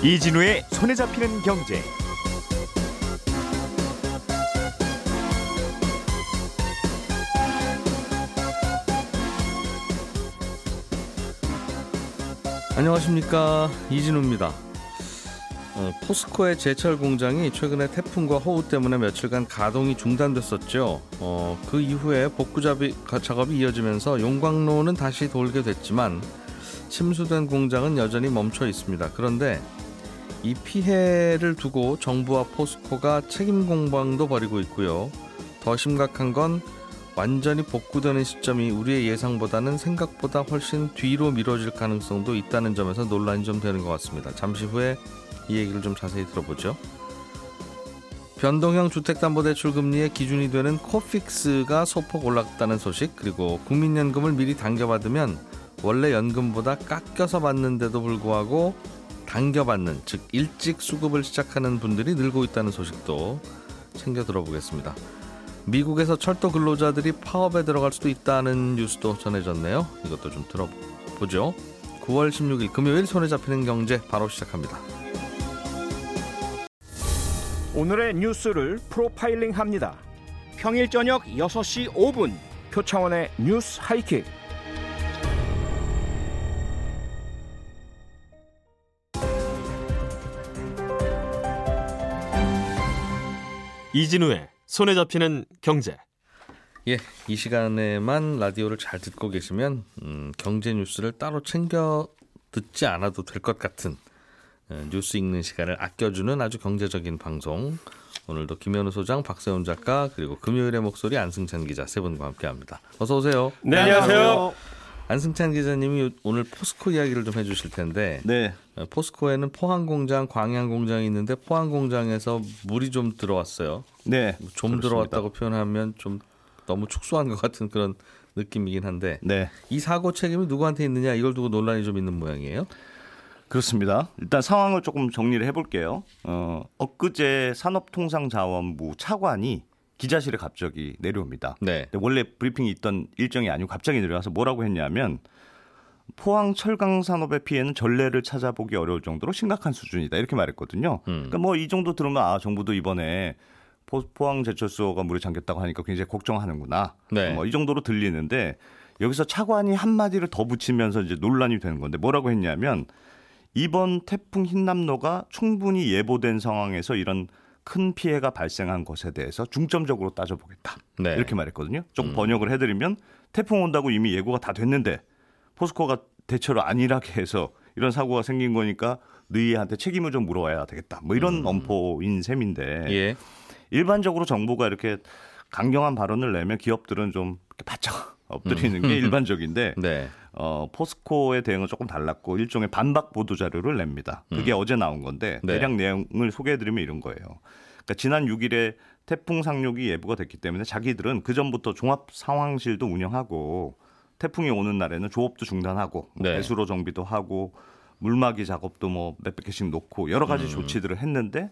이진우의 손에 잡히는 경제. 안녕하십니까 이진우입니다. 어, 포스코의 제철 공장이 최근에 태풍과 호우 때문에 며칠간 가동이 중단됐었죠. 어, 그 이후에 복구 작업이, 이어지면서 용광로는 다시 돌게 됐지만 침수된 공장은 여전히 멈춰 있습니다. 그런데 이 피해를 두고 정부와 포스코가 책임 공방도 벌이고 있고요. 더 심각한 건 완전히 복구되는 시점이 우리의 예상보다는 생각보다 훨씬 뒤로 미뤄질 가능성도 있다는 점에서 논란이 좀 되는 것 같습니다. 잠시 후에 이 얘기를 좀 자세히 들어보죠. 변동형 주택담보대출 금리의 기준이 되는 코픽스가 소폭 올랐다는 소식 그리고 국민연금을 미리 당겨받으면 원래 연금보다 깎여서 받는데도 불구하고 당겨받는 즉 일찍 수급을 시작하는 분들이 늘고 있다는 소식도 챙겨 들어보겠습니다. 미국에서 철도 근로자들이 파업에 들어갈 수도 있다는 뉴스도 전해졌네요. 이것도 좀 들어보죠. 9월 16일 금요일 손에 잡히는 경제 바로 시작합니다. 오늘의 뉴스를 프로파일링 합니다. 평일 저녁 6시 5분 표창원의 뉴스 하이킥. 이진우의 손에 잡히는 경제. 예, 이 시간에만 라디오를 잘 듣고 계시면 음, 경제 뉴스를 따로 챙겨 듣지 않아도 될 것 같은 어, 뉴스 읽는 시간을 아껴주는 아주 경제적인 방송. 오늘도 김현우 소장, 박세훈 작가 그리고 금요일의 목소리 안승찬 기자 세 분과 함께합니다. 어서 오세요. 네, 안녕하세요. 안 승찬 기자님이 오늘 포스코 이야기를 좀 해주실 텐데 네. 어, 포스코에는 포항 공장, 광양 공장이 있는데 포항 공장에서 물이 좀 들어왔어요. 네. 좀 그렇습니다. 들어왔다고 표현하면 좀 너무 축소한 것 같은 그런 느낌이긴 한데 네. 이 사고 책임이 누구한테 있느냐 이걸 두고 논란이 좀 있는 모양이에요. 그렇습니다. 일단 상황을 조금 정리를 해볼게요. 어, 엊그제 산업통상자원부 차관이 기자실에 갑자기 내려옵니다. 네. 원래 브리핑이 있던 일정이 아니고 갑자기 내려와서 뭐라고 했냐면 포항 철강 산업의 피해는 전례를 찾아보기 어려울 정도로 심각한 수준이다 이렇게 말했거든요. 음. 그러니까 뭐 이 정도 들으면 아 정부도 이번에 포, 포항 제철소가 물에 잠겼다고 하니까 굉장히 걱정하는구나. 네. 뭐이 정도로 들리는데 여기서 차관이 한 마디를 더 붙이면서 이제 논란이 되는 건데 뭐라고 했냐면 이번 태풍 흰남노가 충분히 예보된 상황에서 이런 큰 피해가 발생한 것에 대해서 중점적으로 따져보겠다. 네. 이렇게 말했거든요. 조금 번역을 해드리면 태풍 온다고 이미 예고가 다 됐는데 포스코가 대처를 안일하게 해서 이런 사고가 생긴 거니까 너희한테 책임을 좀 물어와야 되겠다. 뭐 이런 엄포인 셈인데 예. 일반적으로 정부가 이렇게 강경한 발언을 내면 기업들은 좀 바짝 엎드리는 게 일반적인데 네. 어, 포스코의 대응은 조금 달랐고 일종의 반박 보도 자료를 냅니다. 그게 어제 나온 건데 네. 대략 내용을 소개해드리면 이런 거예요. 그러니까 지난 6일에 태풍 상륙이 예보가 됐기 때문에 자기들은 그 전부터 종합 상황실도 운영하고 태풍이 오는 날에는 조업도 중단하고 뭐 네. 배수로 정비도 하고 물막이 작업도 뭐 몇백 개씩 놓고 여러 가지 조치들을 했는데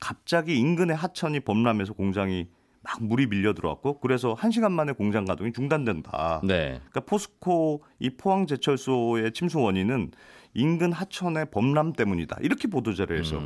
갑자기 인근의 하천이 범람해서 공장이 막 물이 밀려 들어왔고 그래서 한 시간 만에 공장 가동이 중단된다. 네. 그러니까 포스코 이 포항 제철소의 침수 원인은 인근 하천의 범람 때문이다. 이렇게 보도 자료에서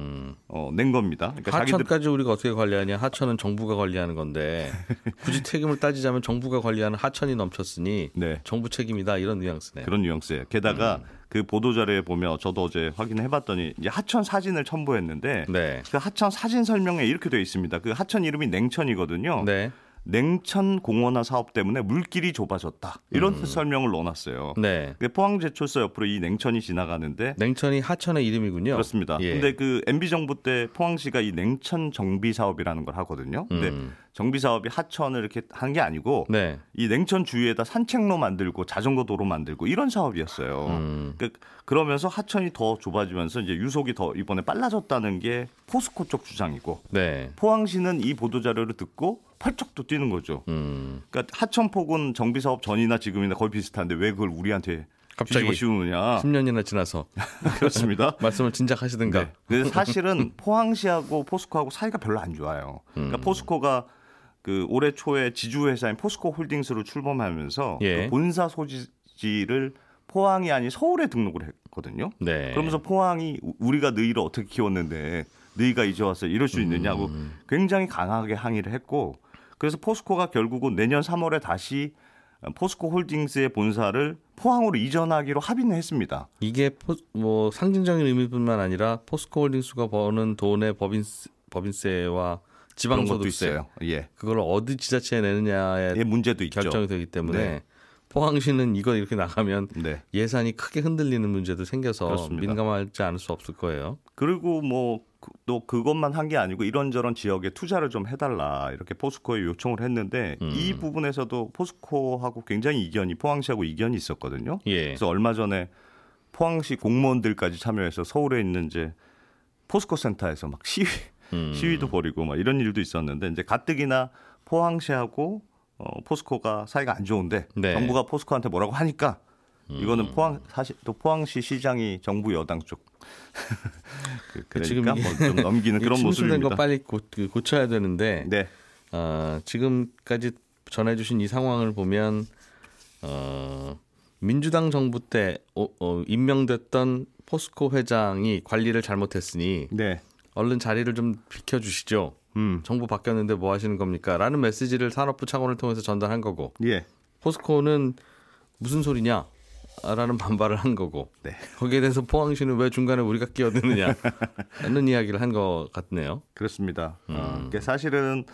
어, 낸 겁니다. 그러니까 자기들 음. 하천까지 우리가 어떻게 관리하냐? 하천은 정부가 관리하는 건데 굳이 책임을 따지자면 정부가 관리하는 하천이 넘쳤으니 네. 정부 책임이다 이런 뉘앙스네요. 그런 뉘앙스예요. 게다가 음. 그 보도 자료에 보면 저도 어제 확인해 봤더니 이제 하천 사진을 첨부했는데 네. 그 하천 사진 설명에 이렇게 되어 있습니다. 그 하천 이름이 냉천이거든요. 네. 냉천 공원화 사업 때문에 물길이 좁아졌다. 이런 설명을 넣어놨어요. 음. 네. 그 포항제철소 옆으로 이 냉천이 지나가는데 냉천이 하천의 이름이군요. 그렇습니다. 예. 근데 그 MB 정부 때 포항시가 이 냉천 정비 사업이라는 걸 하거든요. 근데 음. 정비 사업이 하천을 이렇게 한 게 아니고 네. 이 냉천 주위에다 산책로 만들고 자전거 도로 만들고 이런 사업이었어요. 음. 그, 그러면서 하천이 더 좁아지면서 이제 유속이 더 이번에 빨라졌다는 게 포스코 쪽 주장이고 네. 포항시는 이 보도 자료를 듣고 펄쩍 또 뛰는 거죠. 음. 그러니까 하천 폭은 정비 사업 전이나 지금이나 거의 비슷한데 왜 그걸 우리한테 갑자기 씌우느냐? 10년이나 지나서 그렇습니다. 말씀을 진작 하시든가. 네. 근데 사실은 포항시하고 포스코하고 사이가 별로 안 좋아요. 그러니까 음. 포스코가 그 올해 초에 지주 회사인 포스코 홀딩스로 출범하면서 예. 그 본사 소지를 포항이 아닌 서울에 등록을 했거든요. 네. 그러면서 포항이 우- 우리가 너희를 어떻게 키웠는데 너희가 이제 와서 이럴 수 있느냐고 음. 굉장히 강하게 항의를 했고 그래서 포스코가 결국은 내년 3월에 다시 포스코 홀딩스의 본사를 포항으로 이전하기로 합의는 했습니다. 이게 포, 뭐 상징적인 의미뿐만 아니라 포스코 홀딩스가 버는 돈의 법인세, 법인세와 지방소득세 있어요. 예. 그걸 어디 지자체에 내느냐에 예, 문제도 있죠. 결정이 되기 때문에 네. 포항시는 이거 이렇게 나가면 네. 예산이 크게 흔들리는 문제도 생겨서 그렇습니다. 민감하지 않을 수 없을 거예요. 그리고 뭐 또 그것만 한 게 아니고 이런저런 지역에 투자를 좀 해달라 이렇게 포스코에 요청을 했는데 음. 이 부분에서도 포스코하고 굉장히 이견이 포항시하고 이견이 있었거든요. 예. 그래서 얼마 전에 포항시 공무원들까지 참여해서 서울에 있는 이제 포스코 센터에서 막 시위 음. 시위도 벌이고 막 이런 일도 있었는데 이제 가뜩이나 포항시하고 어, 포스코가 사이가 안 좋은데 네. 정부가 포스코한테 뭐라고 하니까 이거는 포항 사실 또 포항시 시장이 정부 여당 쪽 그, 지금 그러니까 이게 뭐좀 넘기는 그런 침수된 거 모습입니다. 빨리 고, 그 고쳐야 되는데 네, 어, 지금까지 전해주신 이 상황을 보면 어, 민주당 정부 때 어, 어, 임명됐던 포스코 회장이 관리를 잘못했으니 네, 얼른 자리를 좀 비켜주시죠. 음, 정부 바뀌었는데 뭐 하시는 겁니까? 라는 메시지를 산업부 차관을 통해서 전달한 거고 예, 포스코는 무슨 소리냐? 라는 반발을 한 거고 네. 거기에 대해서 포항시는 왜 중간에 우리가 끼어드느냐 라는 이야기를 한 것 같네요. 그렇습니다. 음. 어, 그게 사실은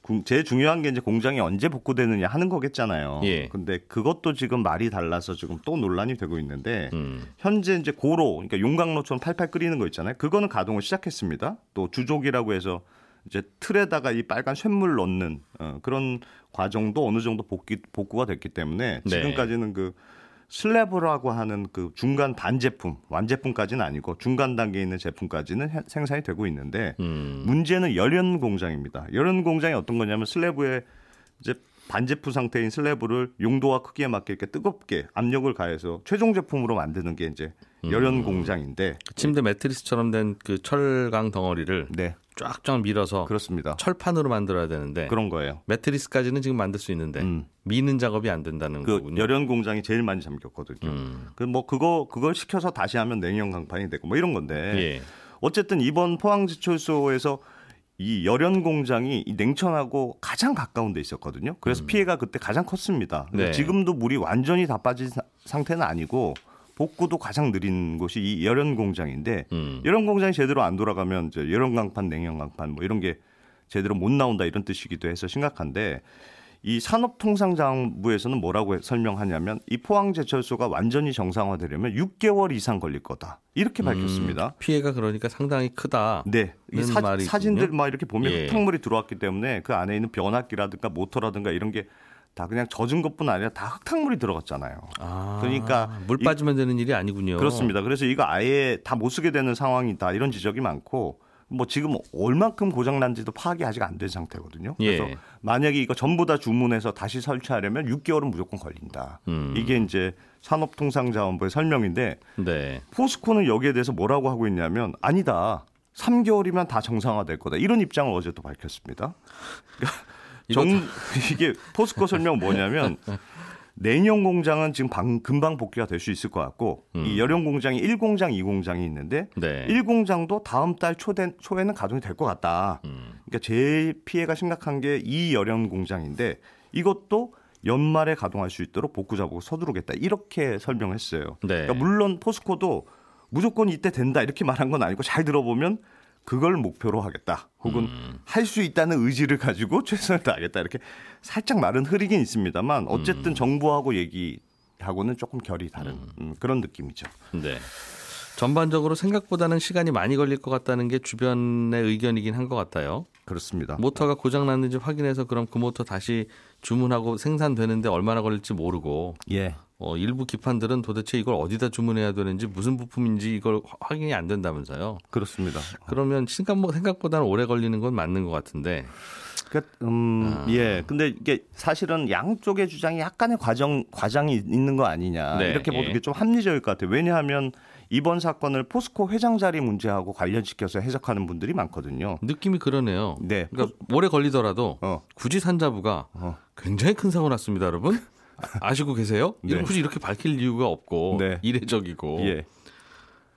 구- 제일 중요한 게 이제 공장이 언제 복구되느냐 하는 거겠잖아요. 예. 근데 그것도 지금 말이 달라서 지금 또 논란이 되고 있는데 음. 현재 이제 고로 그러니까 용광로처럼 팔팔 끓이는 거 있잖아요. 그거는 가동을 시작했습니다. 또 주족이라고 해서 이제 틀에다가 이 빨간 쇳물 넣는 어, 그런 과정도 어느 정도 복귀, 복구가 됐기 때문에 네. 지금까지는 그 슬래브라고 하는 그 중간 반제품, 완제품까지는 아니고 중간 단계에 있는 제품까지는 해- 생산이 되고 있는데 음. 문제는 열연 공장입니다. 열연 공장이 어떤 거냐면 슬래브에 이제 반제품 상태인 슬래브를 용도와 크기에 맞게 이렇게 뜨겁게 압력을 가해서 최종 제품으로 만드는 게 이제 열연 음. 공장인데 침대 매트리스처럼 된 그 철강 덩어리를 네 쫙쫙 밀어서 그렇습니다. 철판으로 만들어야 되는데 그런 거예요. 매트리스까지는 지금 만들 수 있는데 음. 미는 작업이 안 된다는 그 거군요. 열연 공장이 제일 많이 잠겼거든요. 음. 그뭐 그거 그걸 시켜서 다시 하면 냉연 강판이 되고 뭐 이런 건데 예. 어쨌든 이번 포항지철소에서 이 열연 공장이 이 냉천하고 가장 가까운 데 있었거든요. 그래서 피해가 그때 가장 컸습니다. 네. 지금도 물이 완전히 다 빠진 사- 상태는 아니고 복구도 가장 느린 곳이 이 열연 공장인데 음. 열연 공장이 제대로 안 돌아가면 이제 열연 강판, 냉연 강판 뭐 이런 게 제대로 못 나온다 이런 뜻이기도 해서 심각한데 이 산업통상자원부에서는 뭐라고 설명하냐면 이 포항제철소가 완전히 정상화되려면 6개월 이상 걸릴 거다 이렇게 밝혔습니다. 피해가 그러니까 상당히 크다. 네, 이는 사, 말이군요. 사진들 막 이렇게 보면 예. 흙탕물이 들어왔기 때문에 그 안에 있는 변압기라든가 모터라든가 이런 게 다 그냥 젖은 것뿐 아니라 다 흙탕물이 들어갔잖아요. 아, 그러니까 물 이- 빠지면 되는 일이 아니군요. 그렇습니다. 그래서 이거 아예 다 못 쓰게 되는 상황이다 이런 지적이 많고 뭐 지금 얼만큼 고장 난지도 파악이 아직 안 된 상태거든요. 그래서 예. 만약에 이거 전부 다 주문해서 다시 설치하려면 6개월은 무조건 걸린다. 음. 이게 이제 산업통상자원부의 설명인데 네. 포스코는 여기에 대해서 뭐라고 하고 있냐면 아니다. 3개월이면 다 정상화될 거다. 이런 입장을 어제 또 밝혔습니다. 그러니까 정, 이게 포스코 설명 뭐냐면 내년 공장은 지금 방, 금방 복귀가 될 수 있을 것 같고 이 열연 공장이 1공장, 2공장이 있는데 음. 네. 1공장도 다음 달 초된, 초에는 가동이 될 것 같다. 음. 그러니까 제일 피해가 심각한 게 이 열연 공장인데 이것도 연말에 가동할 수 있도록 복구 작업을 서두르겠다. 이렇게 설명했어요. 네. 그러니까 물론 포스코도 무조건 이때 된다 이렇게 말한 건 아니고 잘 들어보면 그걸 목표로 하겠다. 혹은 음. 할수 있다는 의지를 가지고 최선을 다하겠다. 이렇게 살짝 말은 흐리긴 있습니다만 어쨌든 음. 정부하고 얘기하고는 조금 결이 다른 음, 그런 느낌이죠. 네. 전반적으로 생각보다는 시간이 많이 걸릴 것 같다는 게 주변의 의견이긴 한 것 같아요. 그렇습니다. 모터가 고장 났는지 확인해서 그럼 그 모터 다시 주문하고 생산되는데 얼마나 걸릴지 모르고 예. 어, 일부 기판들은 도대체 이걸 어디다 주문해야 되는지 무슨 부품인지 이걸 화- 확인이 안 된다면서요. 그렇습니다. 그러면 생각 생각보다는 오래 걸리는 건 맞는 것 같은데. 그러니까 음, 아. 예. 근데 이게 사실은 양쪽의 주장이 약간의 과정 과장이 있는 거 아니냐 네, 이렇게 보는 예. 게좀 합리적일 것 같아요. 왜냐하면 이번 사건을 포스코 회장 자리 문제하고 관련시켜서 해석하는 분들이 많거든요. 느낌이 그러네요. 네. 그러니까 오래 걸리더라도 어. 굳이 산자부가 어. 굉장히 큰 사고 났습니다, 여러분. 아시고 계세요? 네. 굳이 이렇게 밝힐 이유가 없고 네. 이례적이고. 예.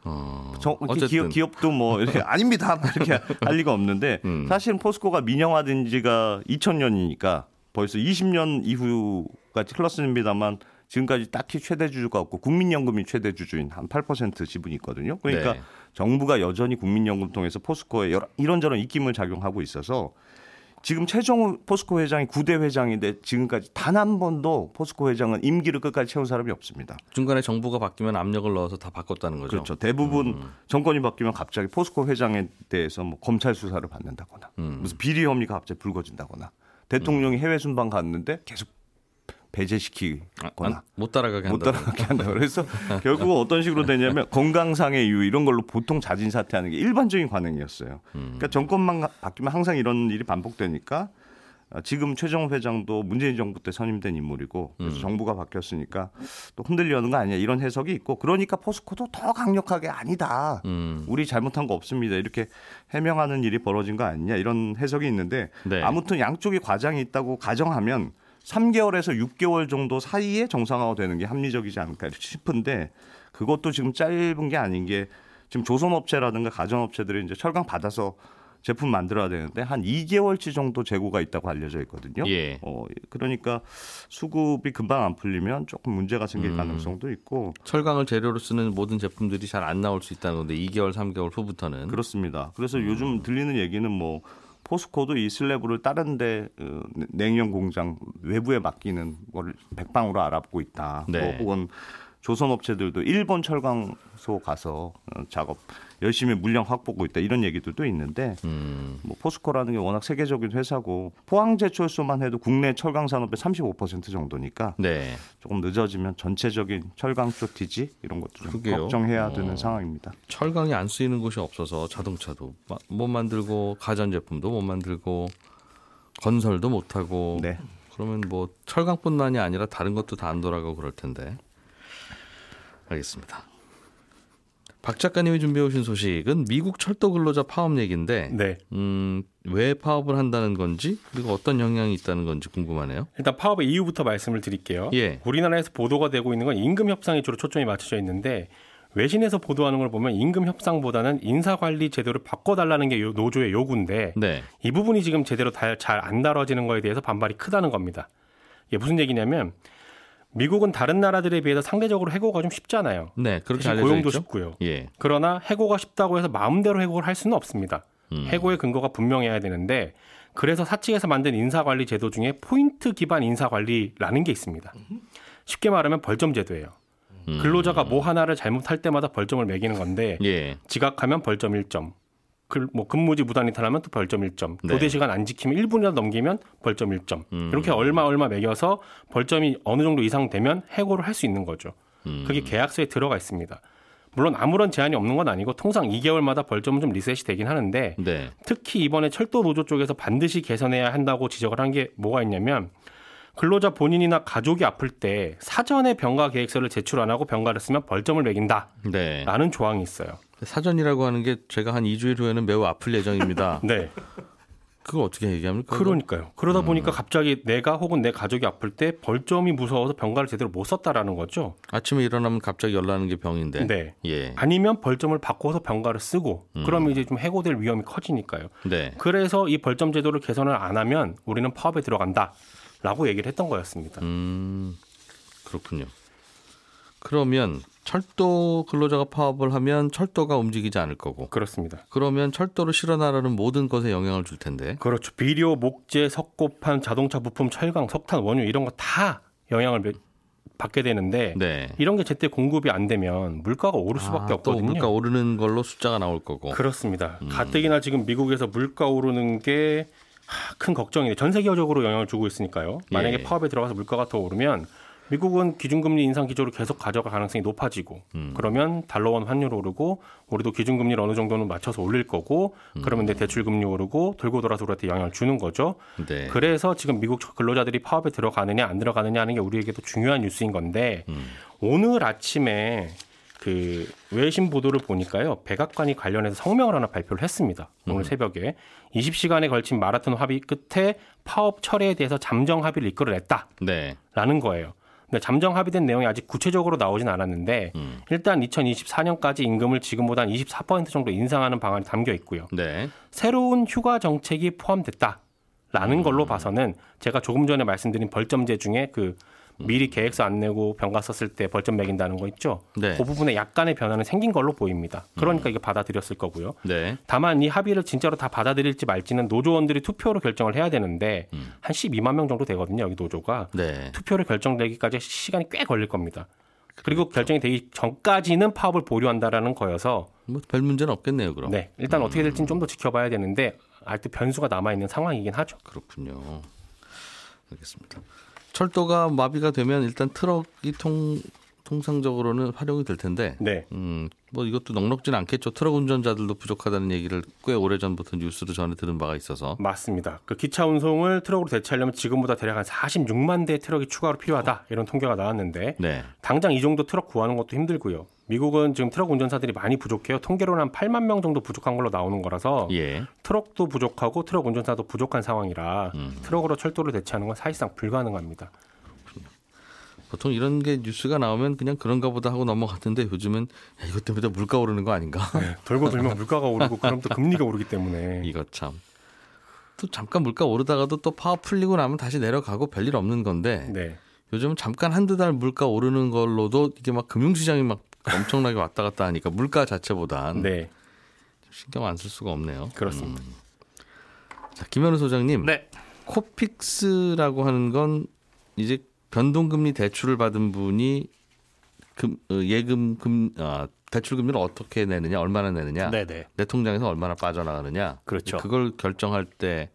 어, 어쨌든 기업, 기업도 뭐 이렇게 아닙니다 막 이렇게 할 리가 없는데 음. 사실은 포스코가 민영화된 지가 2000년이니까 벌써 20년 이후가 흘렀습니다만 지금까지 딱히 최대 주주가 없고 국민연금이 최대 주주인 한 8% 지분이 있거든요. 그러니까 네. 정부가 여전히 국민연금 통해서 포스코에 여러, 이런저런 입김을 작용하고 있어서 지금 최종 포스코 회장이 9대 회장인데 지금까지 단 한 번도 포스코 회장은 임기를 끝까지 채운 사람이 없습니다. 중간에 정부가 바뀌면 압력을 넣어서 다 바꿨다는 거죠. 그렇죠. 대부분 음. 정권이 바뀌면 갑자기 포스코 회장에 대해서 뭐 검찰 수사를 받는다거나 음. 무슨 비리 혐의가 갑자기 불거진다거나 대통령이 해외 순방 갔는데 계속 배제시키거나 아, 못 따라가게 못 한다. 따라가게 한다. 그래서 결국은 어떤 식으로 되냐면 건강상의 이유 이런 걸로 보통 자진 사퇴하는 게 일반적인 관행이었어요. 음. 그러니까 정권만 바뀌면 항상 이런 일이 반복되니까 아, 지금 최정호 회장도 문재인 정부 때 선임된 인물이고 그래서 음. 정부가 바뀌었으니까 또 흔들려는 거 아니야 이런 해석이 있고 그러니까 포스코도 더 강력하게 아니다. 음. 우리 잘못한 거 없습니다. 이렇게 해명하는 일이 벌어진 거 아니냐 이런 해석이 있는데 네. 아무튼 양쪽이 과장이 있다고 가정하면 3개월에서 6개월 정도 사이에 정상화가 되는 게 합리적이지 않을까 싶은데 그것도 지금 짧은 게 아닌 게 지금 조선업체라든가 가전업체들이 이제 철강 받아서 제품 만들어야 되는데 한 2개월치 정도 재고가 있다고 알려져 있거든요. 예. 어, 그러니까 수급이 금방 안 풀리면 조금 문제가 생길 음. 가능성도 있고 철강을 재료로 쓰는 모든 제품들이 잘 안 나올 수 있다는 건데 2개월, 3개월 후부터는 그렇습니다. 그래서 음. 요즘 들리는 얘기는 뭐 포스코도 이 슬래브를 다른 데 어, 냉연 공장 외부에 맡기는 거를 백방으로 알아보고 있다. 네. 뭐 혹은 조선 업체들도 일본 철강소 가서 어, 작업 열심히 물량 확보하고 있다 이런 얘기들도 있는데 음, 뭐 포스코라는 게 워낙 세계적인 회사고 포항제철소만 해도 국내 철강 산업의 35% 정도니까 네. 조금 늦어지면 전체적인 철강 shortage 이런 것도 좀. 걱정해야 되는 어. 상황입니다. 철강이 안 쓰이는 곳이 없어서 자동차도 마- 못 만들고 가전 제품도 못 만들고 건설도 못 하고 네. 그러면 뭐 철강뿐만이 아니라 다른 것도 다 안 돌아가고 그럴 텐데 알겠습니다. 박 작가님이 준비해 오신 소식은 미국 철도 근로자 파업 얘기인데 네. 음, 왜 파업을 한다는 건지 그리고 어떤 영향이 있다는 건지 궁금하네요. 일단 파업의 이유부터 말씀을 드릴게요. 예. 우리나라에서 보도가 되고 있는 건 임금 협상에 주로 초점이 맞춰져 있는데 외신에서 보도하는 걸 보면 임금 협상보다는 인사 관리 제도를 바꿔달라는 게 요- 노조의 요구인데 네. 이 부분이 지금 제대로 잘 안 다뤄지는 거에 대해서 반발이 크다는 겁니다. 이게 무슨 얘기냐면 미국은 다른 나라들에 비해서 상대적으로 해고가 좀 쉽잖아요. 네, 그렇게 알려져 고용도 있죠. 쉽고요. 예. 그러나 해고가 쉽다고 해서 마음대로 해고를 할 수는 없습니다. 음. 해고의 근거가 분명해야 되는데 그래서 사측에서 만든 인사관리 제도 중에 포인트 기반 인사관리라는 게 있습니다. 쉽게 말하면 벌점 제도예요. 음. 근로자가 뭐 하나를 잘못할 때마다 벌점을 매기는 건데 예. 지각하면 벌점 1점. 그뭐 근무지 무단 이탈하면 또 벌점 1점. 네. 교대 시간 안 지키면 1분이라도 넘기면 벌점 1점. 음. 이렇게 얼마 얼마 매겨서 벌점이 어느 정도 이상 되면 해고를 할 수 있는 거죠. 음. 그게 계약서에 들어가 있습니다. 물론 아무런 제한이 없는 건 아니고 통상 2개월마다 벌점은 좀 리셋이 되긴 하는데 네. 특히 이번에 철도 노조 쪽에서 반드시 개선해야 한다고 지적을 한 게 뭐가 있냐면 근로자 본인이나 가족이 아플 때 사전에 병가 계획서를 제출 안 하고 병가를 쓰면 벌점을 매긴다라는 네. 조항이 있어요. 사전이라고 하는 게 제가 한 2주일 후에는 매우 아플 예정입니다. 네. 그거 어떻게 얘기합니까? 그러니까요. 그러다 보니까 갑자기 내가 혹은 내 가족이 아플 때 벌점이 무서워서 병가를 제대로 못 썼다라는 거죠. 아침에 일어나면 갑자기 열나는 게 병인데. 네. 예. 아니면 벌점을 바꿔서 병가를 쓰고 그러면 이제 좀 해고될 위험이 커지니까요. 네. 그래서 이 벌점 제도를 개선을 안 하면 우리는 파업에 들어간다라고 얘기를 했던 거였습니다. 음. 그렇군요. 그러면 철도 근로자가 파업을 하면 철도가 움직이지 않을 거고. 그렇습니다. 그러면 철도를 실어나르는 모든 것에 영향을 줄 텐데. 그렇죠. 비료, 목재, 석고판, 자동차 부품, 철강, 석탄, 원유 이런 거 다 영향을 매- 받게 되는데 네. 이런 게 제때 공급이 안 되면 물가가 오를 수밖에 아, 또 없거든요. 물가 오르는 걸로 숫자가 나올 거고. 그렇습니다. 음. 가뜩이나 지금 미국에서 물가 오르는 게 큰 걱정이네. 전 세계적으로 영향을 주고 있으니까요. 만약에 예. 파업에 들어가서 물가가 더 오르면 미국은 기준금리 인상 기조를 계속 가져갈 가능성이 높아지고 음. 그러면 달러원 환율 오르고 우리도 기준금리를 어느 정도는 맞춰서 올릴 거고 그러면 내 대출금리 오르고 돌고 돌아서 우리한테 영향을 주는 거죠. 네. 그래서 지금 미국 근로자들이 파업에 들어가느냐 안 들어가느냐 하는 게 우리에게도 중요한 뉴스인 건데 음. 오늘 아침에 그 외신 보도를 보니까요 백악관이 관련해서 성명을 하나 발표를 했습니다 오늘 새벽에 20시간에 걸친 마라톤 합의 끝에 파업 철회에 대해서 잠정 합의를 이끌어냈다라는 네. 거예요 근데 잠정 합의된 내용이 아직 구체적으로 나오진 않았는데 음. 일단 2024년까지 임금을 지금보다 한 24% 정도 인상하는 방안이 담겨 있고요. 네. 새로운 휴가 정책이 포함됐다라는 걸로 음. 봐서는 제가 조금 전에 말씀드린 벌점제 중에 그 미리 계획서 안 내고 병가 썼을 때 벌점 매긴다는 거 있죠. 네. 음. 그 부분에 약간의 변화는 생긴 걸로 보입니다. 그러니까 이게 받아들였을 거고요. 네. 다만 이 합의를 진짜로 다 받아들일지 말지는 노조원들이 투표로 결정을 해야 되는데 음. 한 12만 명 정도 되거든요. 여기 노조가 네. 투표를 결정되기까지 시간이 꽤 걸릴 겁니다. 그리고 그렇죠. 결정이 되기 전까지는 파업을 보류한다라는 거여서 뭐 별 문제는 없겠네요, 그럼. 네 일단 어떻게 될지는 좀 더 지켜봐야 되는데 아직 변수가 남아 있는 상황이긴 하죠. 그렇군요. 알겠습니다. 철도가 마비가 되면 일단 트럭이 통 통상적으로는 활용이 될 텐데, 네. 음, 뭐 이것도 넉넉진 않겠죠. 트럭 운전자들도 부족하다는 얘기를 꽤 오래 전부터 뉴스로 전해 들은 바가 있어서. 맞습니다. 그 기차 운송을 트럭으로 대체하려면 지금보다 대략 한 46만 대의 트럭이 추가로 필요하다 이런 통계가 나왔는데 네. 당장 이 정도 트럭 구하는 것도 힘들고요. 미국은 지금 트럭 운전사들이 많이 부족해요. 통계로는 한 8만 명 정도 부족한 걸로 나오는 거라서 예. 트럭도 부족하고 트럭 운전사도 부족한 상황이라 음. 트럭으로 철도를 대체하는 건 사실상 불가능합니다. 보통 이런 게 뉴스가 나오면 그냥 그런가 보다 하고 넘어갔는데 요즘은 야, 이것 때문에 물가 오르는 거 아닌가? 돌고 돌면 물가가 오르고 그럼 또 금리가 오르기 때문에 이거 참. 또 잠깐 물가 오르다가도 또 파업 풀리고 나면 다시 내려가고 별일 없는 건데 네. 요즘은 잠깐 한두 달 물가 오르는 걸로도 이게 막 금융시장이 막 엄청나게 왔다 갔다 하니까 물가 자체보단 네. 신경 안 쓸 수가 없네요. 그렇습니다. 음. 자, 김현우 소장님. 네. 코픽스라고 하는 건 이제 변동금리 대출을 받은 분이 금, 어, 예금 금 아, 대출 금리를 어떻게 내느냐, 얼마나 내느냐, 네네. 내 통장에서 얼마나 빠져나가느냐, 그렇죠. 그걸 결정할 때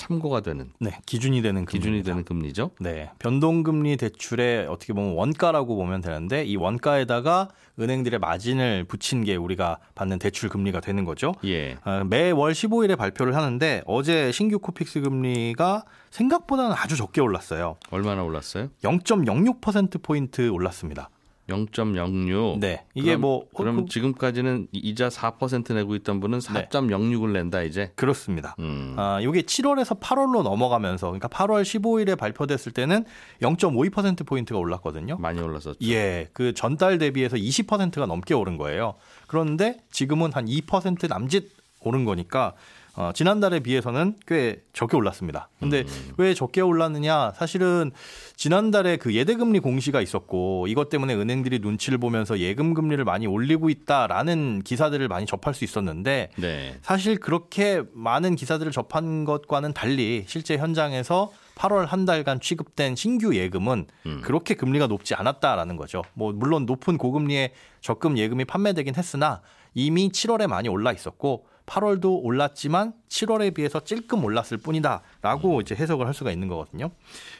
참고가 되는 네. 기준이 되는 기준이 금리입니다. 되는 금리죠. 네. 변동금리 대출의 어떻게 보면 원가라고 보면 되는데 이 원가에다가 은행들의 마진을 붙인 게 우리가 받는 대출 금리가 되는 거죠. 예. 아, 매월 15일에 발표를 하는데 어제 신규 코픽스 금리가 생각보다는 아주 적게 올랐어요. 얼마나 올랐어요? 0.06% 포인트 올랐습니다. 0.06. 네. 이게 그럼, 뭐 그럼 그- 지금까지는 이자 4% 내고 있던 분은 4.06을 낸다 이제. 그렇습니다. 음. 아, 이게 7월에서 8월로 넘어가면서 그러니까 8월 15일에 발표됐을 때는 0.52% 포인트가 올랐거든요. 많이 올랐었죠. 예, 그 전달 대비해서 20%가 넘게 오른 거예요. 그런데 지금은 한 2% 남짓 오른 거니까 어, 지난달에 비해서는 꽤 적게 올랐습니다. 근데 왜 적게 올랐느냐? 사실은 지난달에 그 예대금리 공시가 있었고 이것 때문에 은행들이 눈치를 보면서 예금 금리를 많이 올리고 있다라는 기사들을 많이 접할 수 있었는데 네. 사실 그렇게 많은 기사들을 접한 것과는 달리 실제 현장에서 8월 한 달간 취급된 신규 예금은 음. 그렇게 금리가 높지 않았다라는 거죠. 뭐 물론 높은 고금리의 적금 예금이 판매되긴 했으나 이미 7월에 많이 올라 있었고 8월도 올랐지만 7월에 비해서 찔끔 올랐을 뿐이다라고 이제 해석을 할 수가 있는 거거든요.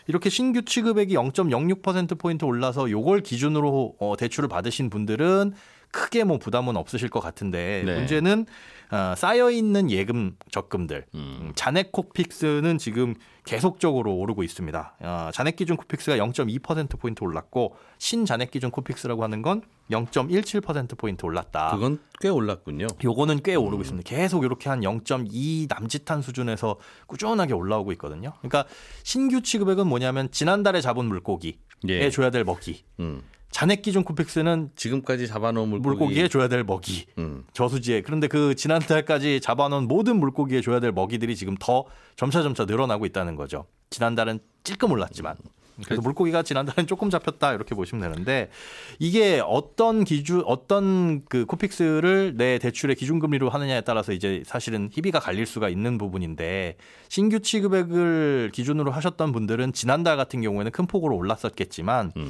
이렇게 신규 취급액이 0.06% 포인트 올라서 요걸 기준으로 어, 대출을 받으신 분들은 크게 뭐 부담은 없으실 것 같은데 네. 문제는 어, 쌓여 있는 예금 적금들 음. 음, 잔액 코픽스는 지금 계속적으로 오르고 있습니다. 어, 잔액 기준 코픽스가 0.2% 포인트 올랐고 신잔액 기준 코픽스라고 하는 건 0.17% 포인트 올랐다. 그건 꽤 올랐군요. 요거는 꽤 오르고 있습니다. 계속 이렇게 한 0.2 남짓한 수준에서 꾸준하게 올라오고 있거든요. 그러니까 신규 취급액은 뭐냐면 지난달에 잡은 물고기에 예. 줘야 될 먹이. 음. 잔액 기준 코픽스는 지금까지 잡아놓은 물고기. 물고기 에 줘야 될 먹이. 음. 저수지에 그런데 그 지난달까지 잡아놓은 모든 물고기에 줘야 될 먹이들이 지금 더 점차 점차 늘어나고 있다는 거죠. 지난달은 찔끔 올랐지만 그래서 물고기가 지난달은 조금 잡혔다 이렇게 보시면 되는데 이게 어떤 기준 어떤 그 코픽스를 내 대출의 기준금리로 하느냐에 따라서 이제 사실은 희비가 갈릴 수가 있는 부분인데 신규 취급액을 기준으로 하셨던 분들은 지난달 같은 경우에는 큰 폭으로 올랐었겠지만 음.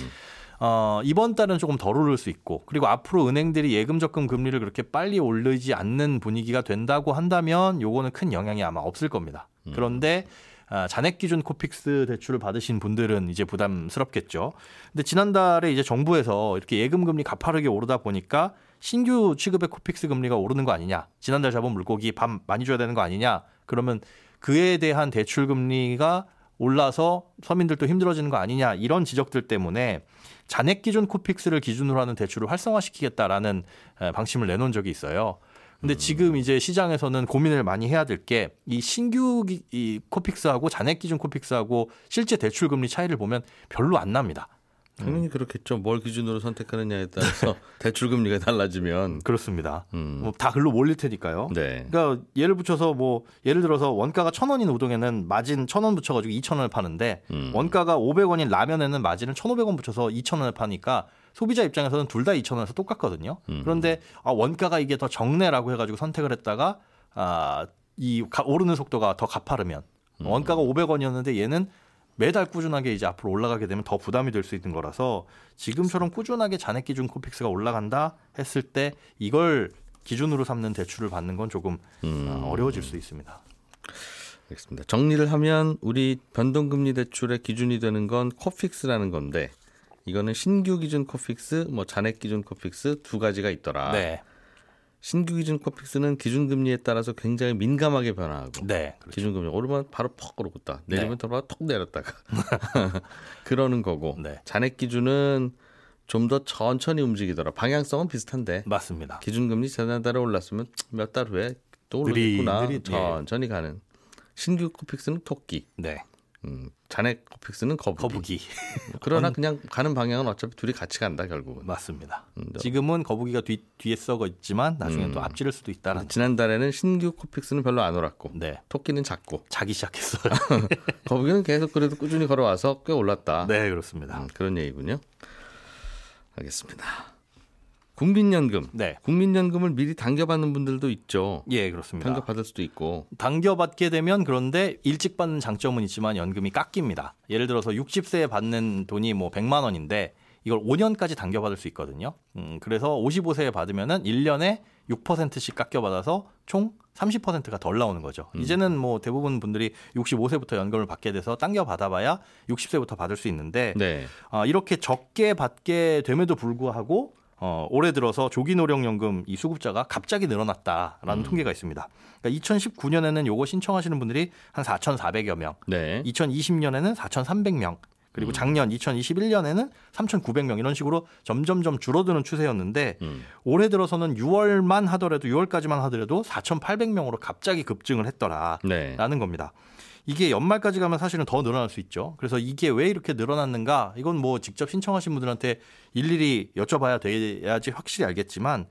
어, 이번 달은 조금 덜 오를 수 있고 그리고 앞으로 은행들이 예금 적금 금리를 그렇게 빨리 올리지 않는 분위기가 된다고 한다면 요거는 큰 영향이 아마 없을 겁니다. 그런데 아, 잔액 기준 코픽스 대출을 받으신 분들은 이제 부담스럽겠죠. 근데 지난달에 이제 정부에서 이렇게 예금 금리 가파르게 오르다 보니까 신규 취급액 코픽스 금리가 오르는 거 아니냐. 지난달 잡은 물고기 밥 많이 줘야 되는 거 아니냐. 그러면 그에 대한 대출 금리가 올라서 서민들도 힘들어지는 거 아니냐. 이런 지적들 때문에 잔액 기준 코픽스를 기준으로 하는 대출을 활성화시키겠다라는 에, 방침을 내놓은 적이 있어요. 근데 지금 이제 시장에서는 고민을 많이 해야 될 게 이 신규 이 코픽스하고 잔액 기준 코픽스하고 실제 대출 금리 차이를 보면 별로 안 납니다. 당연히 그렇겠죠. 뭘 기준으로 선택하느냐에 따라서 대출 금리가 달라지면 그렇습니다. 음. 뭐 다 글로 몰릴 테니까요. 네. 그러니까 예를 붙여서 뭐 예를 들어서 원가가 천 원인 우동에는 마진 천 원 붙여가지고 이천 원을 파는데 음. 원가가 오백 원인 라면에는 마진을 천오백 원 붙여서 이천 원을 파니까 소비자 입장에서는 둘 다 이천 원에서 똑같거든요. 음. 그런데 아, 원가가 이게 더 적네라고 해가지고 선택을 했다가 아, 이 가- 오르는 속도가 더 가파르면 음. 원가가 오백 원이었는데 얘는 매달 꾸준하게 이제 앞으로 올라가게 되면 더 부담이 될 수 있는 거라서 지금처럼 꾸준하게 잔액 기준 코픽스가 올라간다 했을 때 이걸 기준으로 삼는 대출을 받는 건 조금 음. 어, 어려워질 수 있습니다. 알겠습니다. 정리를 하면 우리 변동금리 대출의 기준이 되는 건 코픽스라는 건데 이거는 신규 기준 코픽스, 뭐 잔액 기준 코픽스 두 가지가 있더라. 네, 신규 기준 코픽스는 기준금리에 따라서 굉장히 민감하게 변화하고 네, 그렇죠. 기준금리 오르면 바로 퍽 오르겠다. 내리면 네. 또 바로 톡 내렸다가 그러는 거고 네. 잔액 기준은 좀 더 천천히 움직이더라. 방향성은 비슷한데 맞습니다. 기준금리 지난달에 올랐으면 몇 달 후에 또 오르겠구나. 느리, 느리, 천천히 가는. 신규 코픽스는 토끼, 네, 음, 잔액 코픽스는 거북이. 거북이 그러나 그냥 가는 방향은 어차피 둘이 같이 간다 결국은. 맞습니다. 음, 지금은 거북이가 뒤 뒤에 썩어 있지만 나중에 음. 또 앞지를 수도 있다는. 지난달에는 신규 코픽스는 별로 안 올랐고 네, 토끼는 작고 자기 시작했어요. 거북이는 계속 그래도 꾸준히 걸어와서 꽤 올랐다. 네, 그렇습니다. 음, 그런 얘기군요. 알겠습니다. 국민연금. 네, 국민연금을 미리 당겨받는 분들도 있죠. 예, 그렇습니다. 당겨받을 수도 있고. 당겨받게 되면 그런데 일찍 받는 장점은 있지만 연금이 깎입니다. 예를 들어서 60세에 받는 돈이 뭐 100만 원인데 이걸 5년까지 당겨받을 수 있거든요. 음, 그래서 55세에 받으면은 1년에 6%씩 깎여받아서 총 30%가 덜 나오는 거죠. 이제는 뭐 대부분 분들이 65세부터 연금을 받게 돼서 당겨 받아봐야 60세부터 받을 수 있는데 네. 아, 이렇게 적게 받게 됨에도 불구하고 어, 올해 들어서 조기 노령연금 이 수급자가 갑자기 늘어났다라는 통계가 있습니다. 그러니까 2019년에는 요거 신청하시는 분들이 한 4,400여 명, 네. 2020년에는 4,300명, 그리고 작년 2021년에는 3,900명 이런 식으로 점점점 줄어드는 추세였는데 음. 올해 들어서는 6월만 하더라도 6월까지만 하더라도 4,800명으로 갑자기 급증을 했더라. 네. 라는 겁니다. 이게 연말까지 가면 사실은 더 늘어날 수 있죠. 그래서 이게 왜 이렇게 늘어났는가? 이건 뭐 직접 신청하신 분들한테 일일이 여쭤봐야 돼야지 확실히 알겠지만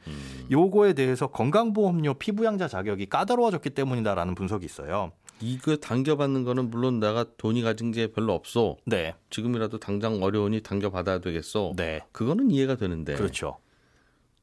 요거에 대해서 건강보험료 피부양자 자격이 까다로워졌기 때문이다라는 분석이 있어요. 이거 당겨받는 거는 물론 내가 돈이 가진 게 별로 없어. 네. 지금이라도 당장 어려우니 당겨받아야 되겠어. 네. 그거는 이해가 되는데. 그렇죠.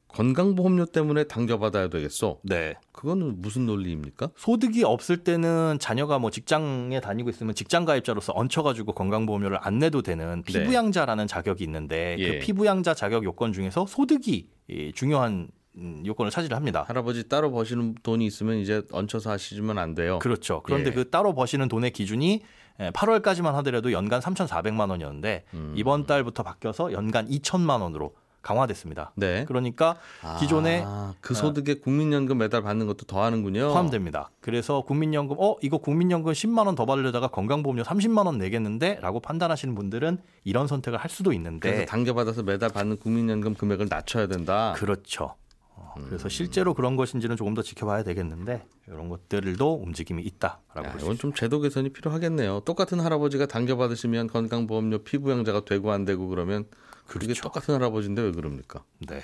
건강보험료 때문에 당겨받아야 되겠어. 네. 그거는 무슨 논리입니까? 소득이 없을 때는 자녀가 뭐 직장에 다니고 있으면 직장 가입자로서 얹혀가지고 건강보험료를 안 내도 되는 피부양자라는 자격이 있는데 예. 그 피부양자 자격 요건 중에서 소득이 이 중요한 음, 요건을 차지합니다. 할아버지 따로 버시는 돈이 있으면 이제 얹혀서 하시면 안 돼요. 그렇죠. 그런데 예. 그 따로 버시는 돈의 기준이 8월까지만 하더라도 연간 3,400만 원이었는데 음. 이번 달부터 바뀌어서 연간 2천만 원으로 강화됐습니다. 네. 그러니까 기존에 아, 그 소득에 국민연금 매달 받는 것도 더하는군요. 포함됩니다. 그래서 국민연금 어 이거 국민연금 10만 원 더 받으려다가 건강보험료 30만 원 내겠는데라고 판단하시는 분들은 이런 선택을 할 수도 있는데 그래서 당겨받아서 매달 받는 국민연금 금액을 낮춰야 된다. 그렇죠. 어, 그래서 실제로 그런 것인지는 조금 더 지켜봐야 되겠는데 이런 것들도 움직임이 있다라고 야, 볼수 이건. 좀 제도 개선이 필요하겠네요. 똑같은 할아버지가 당겨 받으시면 건강보험료 피부양자가 되고 안 되고 그러면 그게 그렇죠. 똑같은 할아버지인데 왜 그럽니까? 네.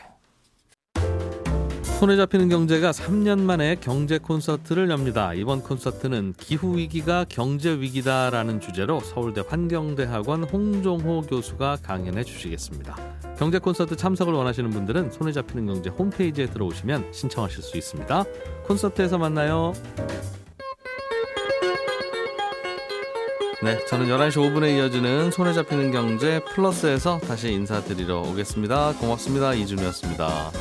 손에 잡히는 경제가 3년 만에 경제 콘서트를 엽니다. 이번 콘서트는 기후 위기가 경제 위기다라는 주제로 서울대 환경대학원 홍종호 교수가 강연해 주시겠습니다. 경제 콘서트 참석을 원하시는 분들은 손에 잡히는 경제 홈페이지에 들어오시면 신청하실 수 있습니다. 콘서트에서 만나요. 네, 저는 11시 5분에 이어지는 손에 잡히는 경제 플러스에서 다시 인사드리러 오겠습니다. 고맙습니다. 이준우였습니다.